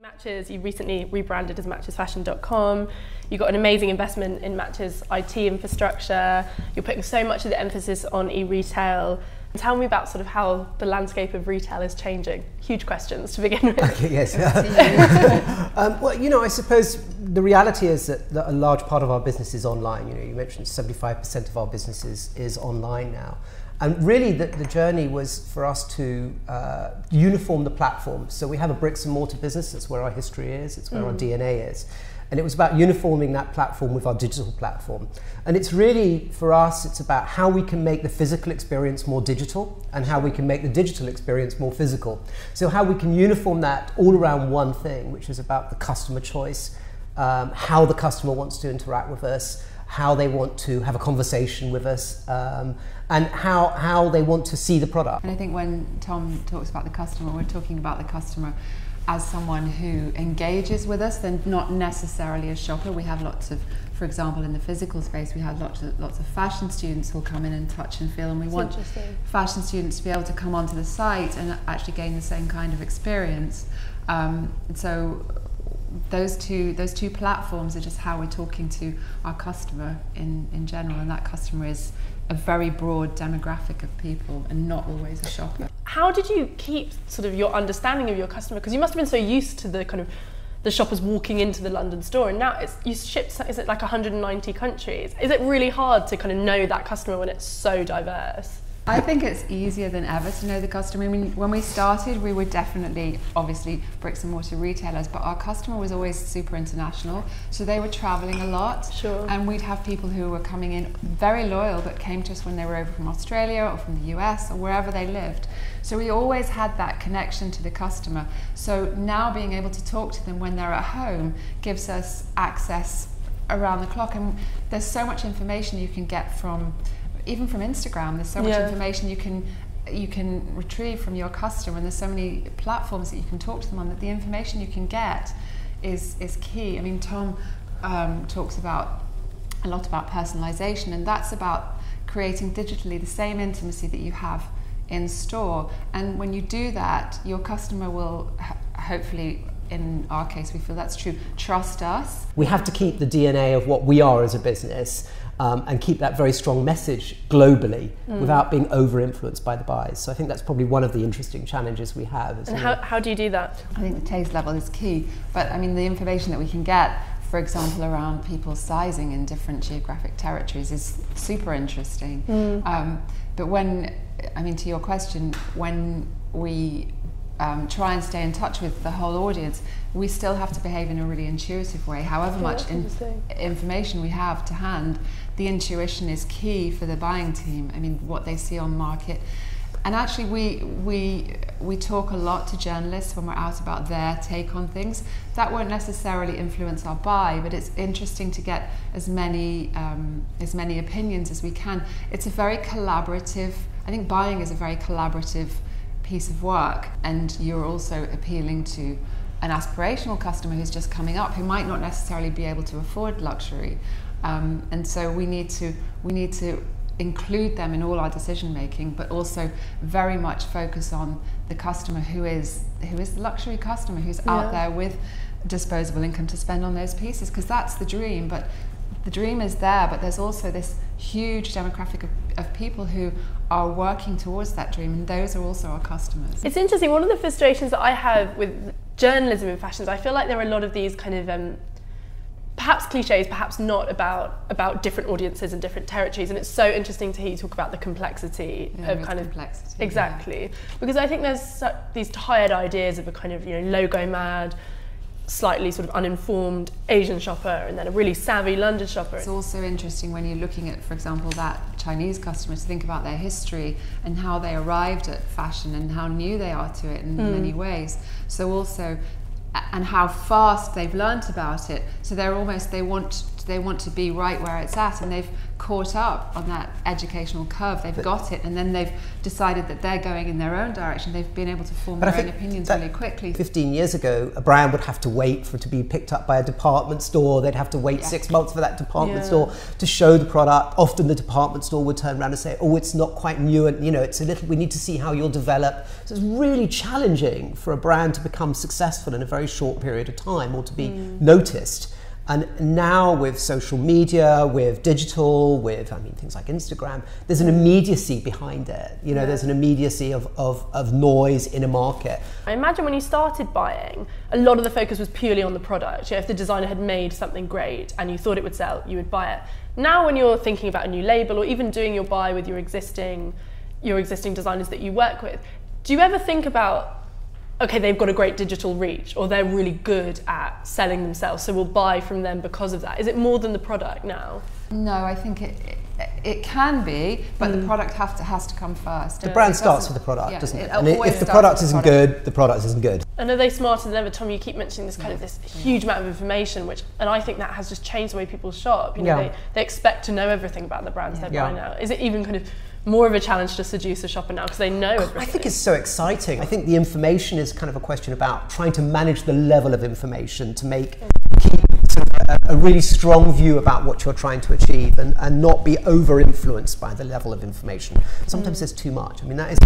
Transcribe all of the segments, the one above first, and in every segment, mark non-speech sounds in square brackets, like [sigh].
Matches, you recently rebranded as matchesfashion.com. You got an amazing investment in Matches IT infrastructure. You're putting so much of the emphasis on e-retail. Tell me about sort of how the landscape of retail is changing. Huge questions to begin with. Okay, yes. [laughs] [laughs] um, well, you know, I suppose the reality is that, that, a large part of our business is online. You know, you mentioned 75% of our business is, is online now. And really, the, the journey was for us to uh, uniform the platform. So we have a bricks and mortar business, that's where our history is, it's where mm. our DNA is. And it was about uniforming that platform with our digital platform. And it's really, for us, it's about how we can make the physical experience more digital and how we can make the digital experience more physical. So, how we can uniform that all around one thing, which is about the customer choice, um, how the customer wants to interact with us, how they want to have a conversation with us, um, and how, how they want to see the product. And I think when Tom talks about the customer, we're talking about the customer as someone who engages with us than not necessarily a shopper. We have lots of, for example, in the physical space, we have lots of, lots of fashion students who'll come in and touch and feel, and we That's want fashion students to be able to come onto the site and actually gain the same kind of experience. Um, so those two those two platforms are just how we're talking to our customer in in general, and that customer is a very broad demographic of people and not always a shopper. How did you keep sort of your understanding of your customer? Because you must have been so used to the kind of the shoppers walking into the London store, and now it's you ship is it like 190 countries? Is it really hard to kind of know that customer when it's so diverse? I think it's easier than ever to know the customer. I mean, when we started, we were definitely, obviously, bricks and mortar retailers, but our customer was always super international. So they were traveling a lot. Sure. And we'd have people who were coming in very loyal, but came to us when they were over from Australia or from the US or wherever they lived. So we always had that connection to the customer. So now being able to talk to them when they're at home gives us access around the clock. And there's so much information you can get from even from Instagram, there's so much yeah. information you can you can retrieve from your customer, and there's so many platforms that you can talk to them on. That the information you can get is is key. I mean, Tom um, talks about a lot about personalization, and that's about creating digitally the same intimacy that you have in store. And when you do that, your customer will hopefully in our case, we feel that's true, trust us. We have to keep the DNA of what we are as a business um, and keep that very strong message globally mm. without being over influenced by the buys. So I think that's probably one of the interesting challenges we have. And how, how do you do that? I think the taste level is key. But I mean, the information that we can get, for example, around people's sizing in different geographic territories is super interesting. Mm. Um, but when, I mean, to your question, when we um, try and stay in touch with the whole audience, we still have to behave in a really intuitive way. However much in, information we have to hand, the intuition is key for the buying team. I mean, what they see on market. And actually, we, we, we talk a lot to journalists when we're out about their take on things. That won't necessarily influence our buy, but it's interesting to get as many, um, as many opinions as we can. It's a very collaborative, I think buying is a very collaborative piece of work and you're also appealing to an aspirational customer who's just coming up who might not necessarily be able to afford luxury um, and so we need to we need to include them in all our decision making but also very much focus on the customer who is who is the luxury customer who's yeah. out there with disposable income to spend on those pieces because that's the dream but the dream is there, but there's also this huge demographic of, of, people who are working towards that dream, and those are also our customers. It's interesting. One of the frustrations that I have with journalism in fashions, I feel like there are a lot of these kind of um, perhaps cliches, perhaps not about about different audiences and different territories. And it's so interesting to hear you talk about the complexity yeah, of kind of complexity, exactly yeah. because I think there's these tired ideas of a kind of you know logo mad slightly sort of uninformed Asian shopper and then a really savvy London shopper. It's also interesting when you're looking at, for example, that Chinese customer to think about their history and how they arrived at fashion and how new they are to it in mm. many ways. So also and how fast they've learnt about it. So they're almost they want they want to be right where it's at, and they've caught up on that educational curve. They've got it, and then they've decided that they're going in their own direction. They've been able to form But I their own opinions really quickly. 15 years ago, a brand would have to wait for it to be picked up by a department store. They'd have to wait Yeah. six months for that department Yeah. store to show the product. Often the department store would turn around and say, "Oh, it's not quite new, and you know, it's a little. We need to see how you'll develop." So it's really challenging for a brand to become successful in a very short period of time or to be mm. noticed. And now with social media, with digital, with I mean things like Instagram, there's an immediacy behind it. You know, there's an immediacy of, of, of noise in a market. I imagine when you started buying, a lot of the focus was purely on the product. You know, if the designer had made something great and you thought it would sell, you would buy it. Now, when you're thinking about a new label or even doing your buy with your existing, your existing designers that you work with, do you ever think about, okay, they've got a great digital reach or they're really good at selling themselves, so we'll buy from them because of that? Is it more than the product now? No, I think it, it, it can be, but the hmm. product have to, has to come first. The brand It starts with the product, yeah, doesn't it? it And if the product isn't product. good, the product isn't good. And are they smarter than ever? Tom, you keep mentioning this kind of this huge amount of information, which, and I think that has just changed the way people shop. You know, Yeah. they, they expect to know everything about the brands they're Yeah. buying now. Is it even kind of more of a challenge to seduce a shopper now because they know everything? I think it's so exciting. I think the information is kind of a question about trying to manage the level of information to make keep a, a really strong view about what you're trying to achieve and, and not be over influenced by the level of information. Sometimes mm. there's too much. I mean, that is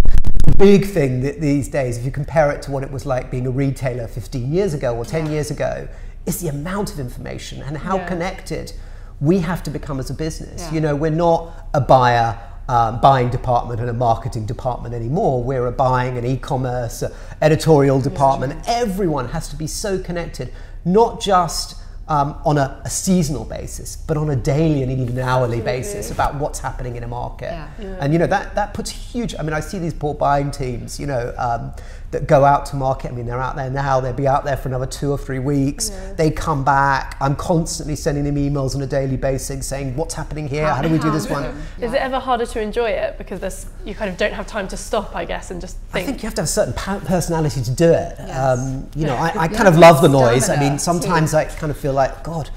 a big thing th- these days. If you compare it to what it was like being a retailer 15 years ago or 10 years ago, is the amount of information and how Yeah. connected we have to become as a business. Yeah. You know, we're not a buyer um, buying department and a marketing department anymore. We're a buying and e-commerce, a editorial department. Everyone has to be so connected, not just um, on a, a seasonal basis, but on a daily and even an hourly basis about what's happening in a market. Yeah. And you know that that puts huge. I mean, I see these poor buying teams, you know, um, that go out to market. I mean, they're out there now. They'll be out there for another two or three weeks. They come back. I'm constantly sending them emails on a daily basis saying, "What's happening here? How do we do this one?" Is it ever harder to enjoy it because there's, you kind of don't have time to stop, I guess, and just think? I think? think you have to have a certain personality to do it. Yes. Um, you know, I, I You kind of love the to noise. I mean, to- sometimes I kind of feel like, God,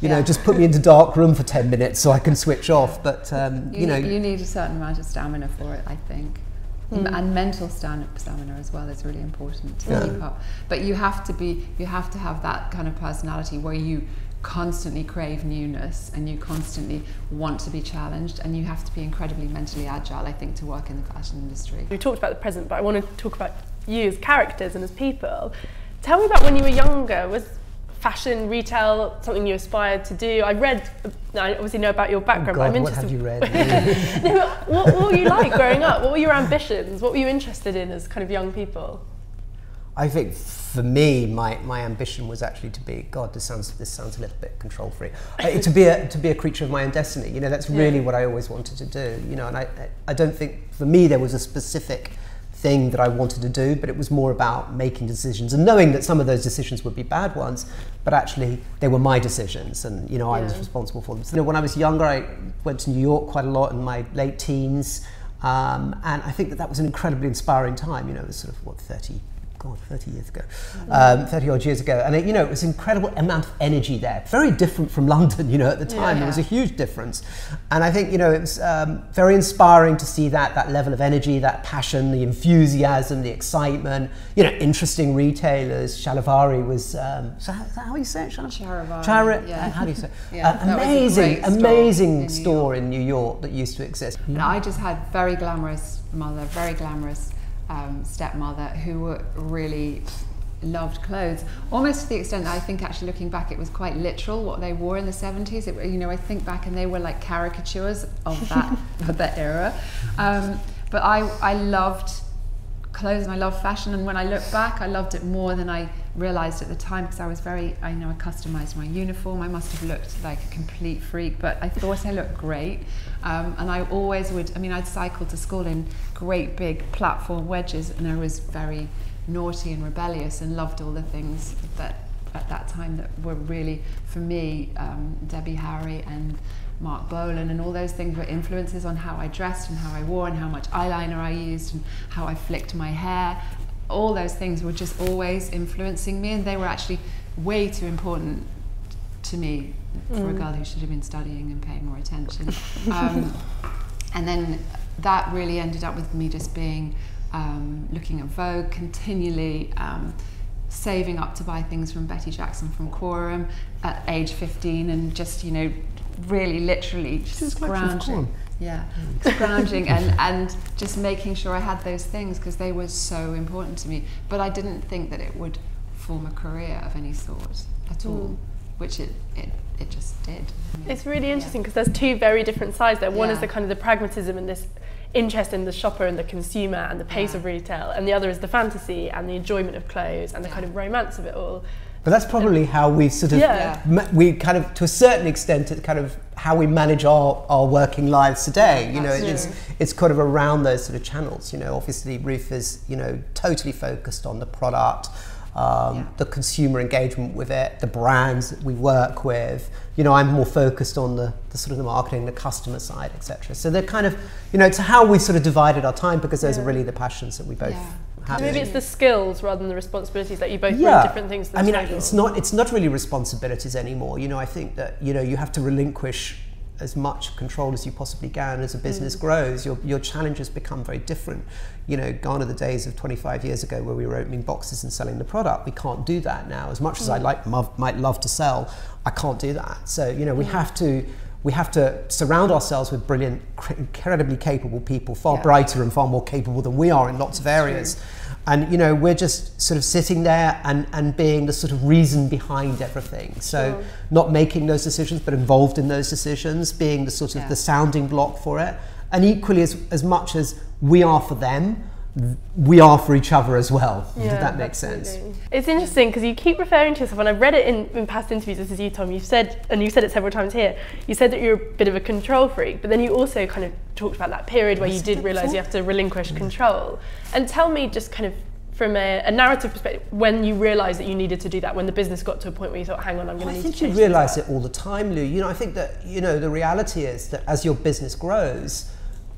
you know, just put me into dark room for ten minutes so I can switch off. But um, You, you know, you need a certain amount of stamina for it, I think. Mm. And mental stam- stamina as well is really important to Yeah. keep up. But you have to be, you have to have that kind of personality where you constantly crave newness and you constantly want to be challenged and you have to be incredibly mentally agile, I think, to work in the fashion industry. We talked about the present, but I want to talk about you as characters and as people. Tell me about when you were younger. Was fashion, retail something you aspired to do? I read, I obviously know about your oh background, but I'm what interested. have you read? [laughs] No, what, what were you like growing up? What were your ambitions? What were you interested in as kind of young people? I think for me, my, my ambition was actually to be God. This sounds this sounds a little bit control free. Uh, to be a to be a creature of my own destiny. You know, that's really Yeah. what I always wanted to do. You know, and I- I don't think for me there was a specific thing that I wanted to do, but it was more about making decisions and knowing that some of those decisions would be bad ones, but actually they were my decisions, and you know I was responsible for them. So, you know, when I was younger, I went to New York quite a lot in my late teens. Um, and I think that that was an incredibly inspiring time. You know, it was sort of what 30, God, 30 years ago, um, 30 odd years ago. And it, you know, it was an incredible amount of energy there. Very different from [laughs] London, you know, at the time. There was a huge difference. And I think, you know, it was um, very inspiring to see that, that level of energy, that passion, the enthusiasm, the excitement, you know, interesting retailers. Shalavari was, um, is, that, is that how you say it? Shalavari? Yeah. How do you say it? [laughs] Yeah, Uh, amazing, store amazing in New store in New York that used to exist. And I just had very glamorous mother, very glamorous um, stepmother who were really loved clothes, almost to the extent that I think actually looking back, it was quite literal what they wore in the 70s. It, you know, I think back and they were like caricatures of that [laughs] of that era. Um, but I, I loved clothes and I love fashion and when I look back I loved it more than I realized at the time because I was very I know I customized my uniform. I must have looked like a complete freak but I thought I looked great. Um, and I always would I mean I'd cycle to school in great big platform wedges and I was very naughty and rebellious and loved all the things that at that time that were really for me um, Debbie Harry and Marc Bolan and all those things were influences on how I dressed and how I wore and how much eyeliner I used and how I flicked my hair. All those things were just always influencing me and they were actually way too important to me for a girl who should have been studying and paying more attention. Um, [laughs] and then that really ended up with me just being um, looking at Vogue continually. Um, saving up to buy things from Betty Jackson from Quorum at age 15 and just you know really literally just scrounging. yeah scrounging [laughs] and and just making sure I had those things because they were so important to me. But I didn't think that it would form a career of any sort at all which it, it it just did. It's really interesting because there's two very different sides there. One is the kind of the pragmatism and this interest in the shopper and the consumer and the pace Yeah. of retail, and the other is the fantasy and the enjoyment of clothes and the kind of romance of it all. But that's probably how we've sort of, Yeah. ma- we kind of, to a certain extent, it's kind of how we manage our, our working lives today. You know, it's, it's kind of around those sort of channels. You know, obviously Ruth is, you know, totally focused on the product, um, Yeah. the consumer engagement with it, the brands that we work with. You know, I'm more focused on the, the sort of the marketing, the customer side, etc. So they're kind of, you know, it's how we sort of divided our time because those are really the passions that we both Maybe it's the skills rather than the responsibilities that you both yeah. bring different things to the I mean, table. it's not it's not really responsibilities anymore. You know, I think that you know you have to relinquish as much control as you possibly can as a business Mm. grows. Your your challenges become very different. You know, gone are the days of 25 years ago where we were opening boxes and selling the product. We can't do that now. As much as Mm. I like might love to sell, I can't do that. So you know, we Mm. have to. We have to surround ourselves with brilliant, incredibly capable people, far Yeah. brighter and far more capable than we are in lots of areas. And you know, we're just sort of sitting there and, and being the sort of reason behind everything. So Sure. not making those decisions, but involved in those decisions, being the sort of Yeah. the sounding block for it. And equally as, as much as we are for them, th- we are for each other as well. Yeah, Does that make sense? It's interesting because you keep referring to yourself, and I've read it in, in past interviews. This is you, Tom. You've said, and you said it several times here. You said that you're a bit of a control freak, but then you also kind of talked about that period where you did realise you have to relinquish mm. control. And tell me, just kind of from a, a narrative perspective, when you realised that you needed to do that, when the business got to a point where you thought, "Hang on, I'm going I to need think to you realise it all the time, Lou. You know, I think that you know the reality is that as your business grows,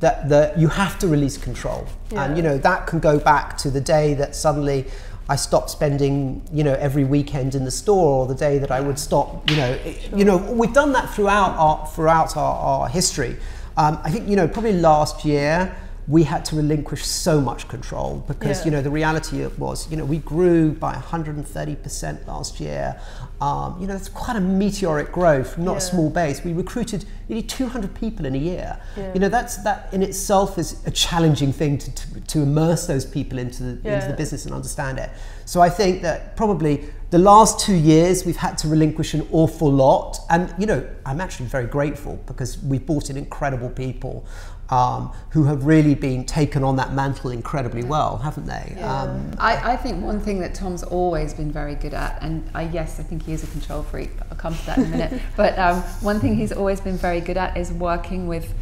that that you have to release control, Yeah. and you know that can go back to the day that suddenly I stopped spending you know every weekend in the store, or the day that I would stop. You know, it- you know we've done that throughout our throughout our, our history. Um, I think you know probably last year we had to relinquish so much control because Yeah. you know the reality was you know we grew by 130% last year um, you know it's quite a meteoric growth not Yeah. a small base we recruited nearly 200 people in a year Yeah. you know that's that in itself is a challenging thing to, to, to immerse those people into the, into the business and understand it so I think that probably the last two years we've had to relinquish an awful lot and you know I'm actually very grateful because we've brought in incredible people um, who have really been taken on that mantle incredibly well, haven't they? Um, I, I think one thing that Tom's always been very good at, and I, yes, I think he is a control freak, but I'll come to that in a minute. [laughs] but um, one thing he's always been very good at is working with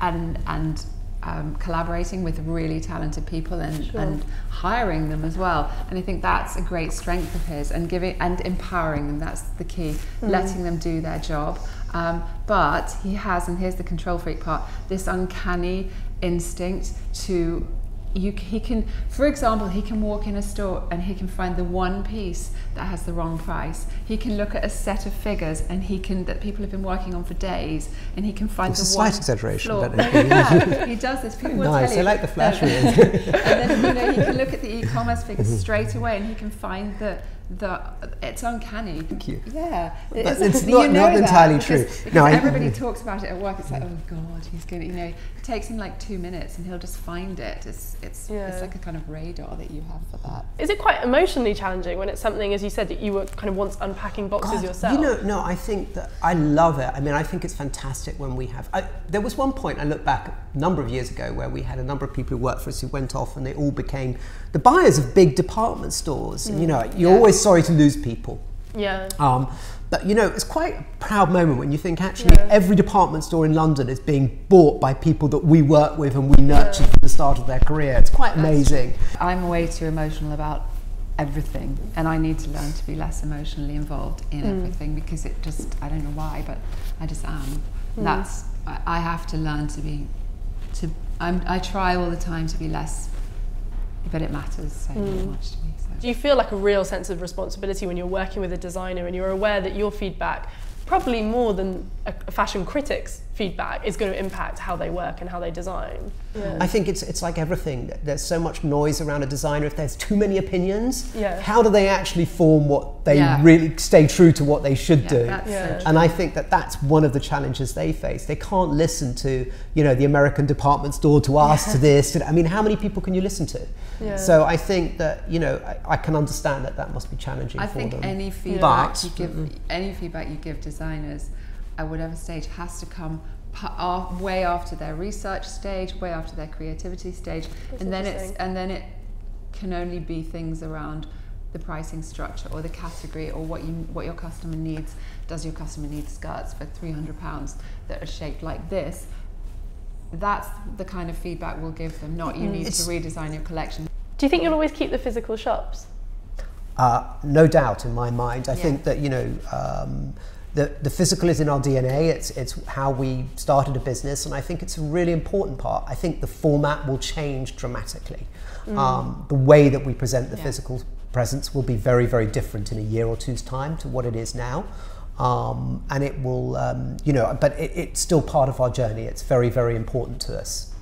and and um, collaborating with really talented people and, Sure. and hiring them as well. And I think that's a great strength of his, and giving and empowering them. That's the key, letting them do their job. Um, but he has, and here's the control freak part: this uncanny instinct to you, he can, for example, he can walk in a store and he can find the one piece that has the wrong price. He can look at a set of figures and he can that people have been working on for days, and he can find It's the a slight one exaggeration, but [laughs] yeah, he does this. People nice. tell I like the flashy. Um, [laughs] and then you know he can look at the e-commerce figures [laughs] straight away, and he can find the the. It's uncanny. Thank you. Yeah, it But is- it's you not- know not entirely because- true. because No, I- everybody talks about it at work. It's like, oh god, he's gonna, you know, it takes him like two minutes, and he'll just find it. It's it's Yeah. it's like a kind of radar that you have for that. Is it quite emotionally challenging when it's something, as you said, that you were kind of once unpacking boxes God, yourself? You know, no, I think that I love it. I mean, I think it's fantastic when we have. I, there was one point I look back a number of years ago where we had a number of people who worked for us who went off and they all became the buyers of big department stores. And you mm. know, you're Yeah. always sorry to lose people. yeah. Um, but you know, it's quite a proud moment when you think actually Yeah. every department store in London is being bought by people that we work with and we nurtured from the start of their career. It's quite amazing. I'm way too emotional about everything, and I need to learn to be less emotionally involved in everything because it just I don't know why, but I just am. And That's I, I have to learn to be to I'm, I try all the time to be less, but it matters so hmm. much to me. So. Do you feel like a real sense of responsibility when you're working with a designer and you're aware that your feedback probably more than a fashion critic's feedback is going to impact how they work and how they design. Yeah. I think it's it's like everything. There's so much noise around a designer. If there's too many opinions, yeah. how do they actually form what they yeah. really stay true to what they should do? So and I think that that's one of the challenges they face. They can't listen to you know the American department store to ask to [laughs] this. To, I mean, how many people can you listen to? So I think that you know I, I, can understand that that must be challenging. I think them. any feedback but, you give, mm-hmm. any feedback you give designers at whatever stage has to come way after their research stage, way after their creativity stage, That's and then it's and then it can only be things around the pricing structure or the category or what you what your customer needs. Does your customer need skirts for three hundred pounds that are shaped like this? That's the kind of feedback we'll give them. Not you mm. need it's to redesign your collection. Do you think you'll always keep the physical shops? Uh, no doubt in my mind. I yeah. think that you know. Um, the, the physical is in our DNA. It's, it's how we started a business, and I think it's a really important part. I think the format will change dramatically. Mm. Um, the way that we present the yeah. physical presence will be very, very different in a year or two's time to what it is now. Um, and it will, um, you know, but it, it's still part of our journey. It's very, very important to us.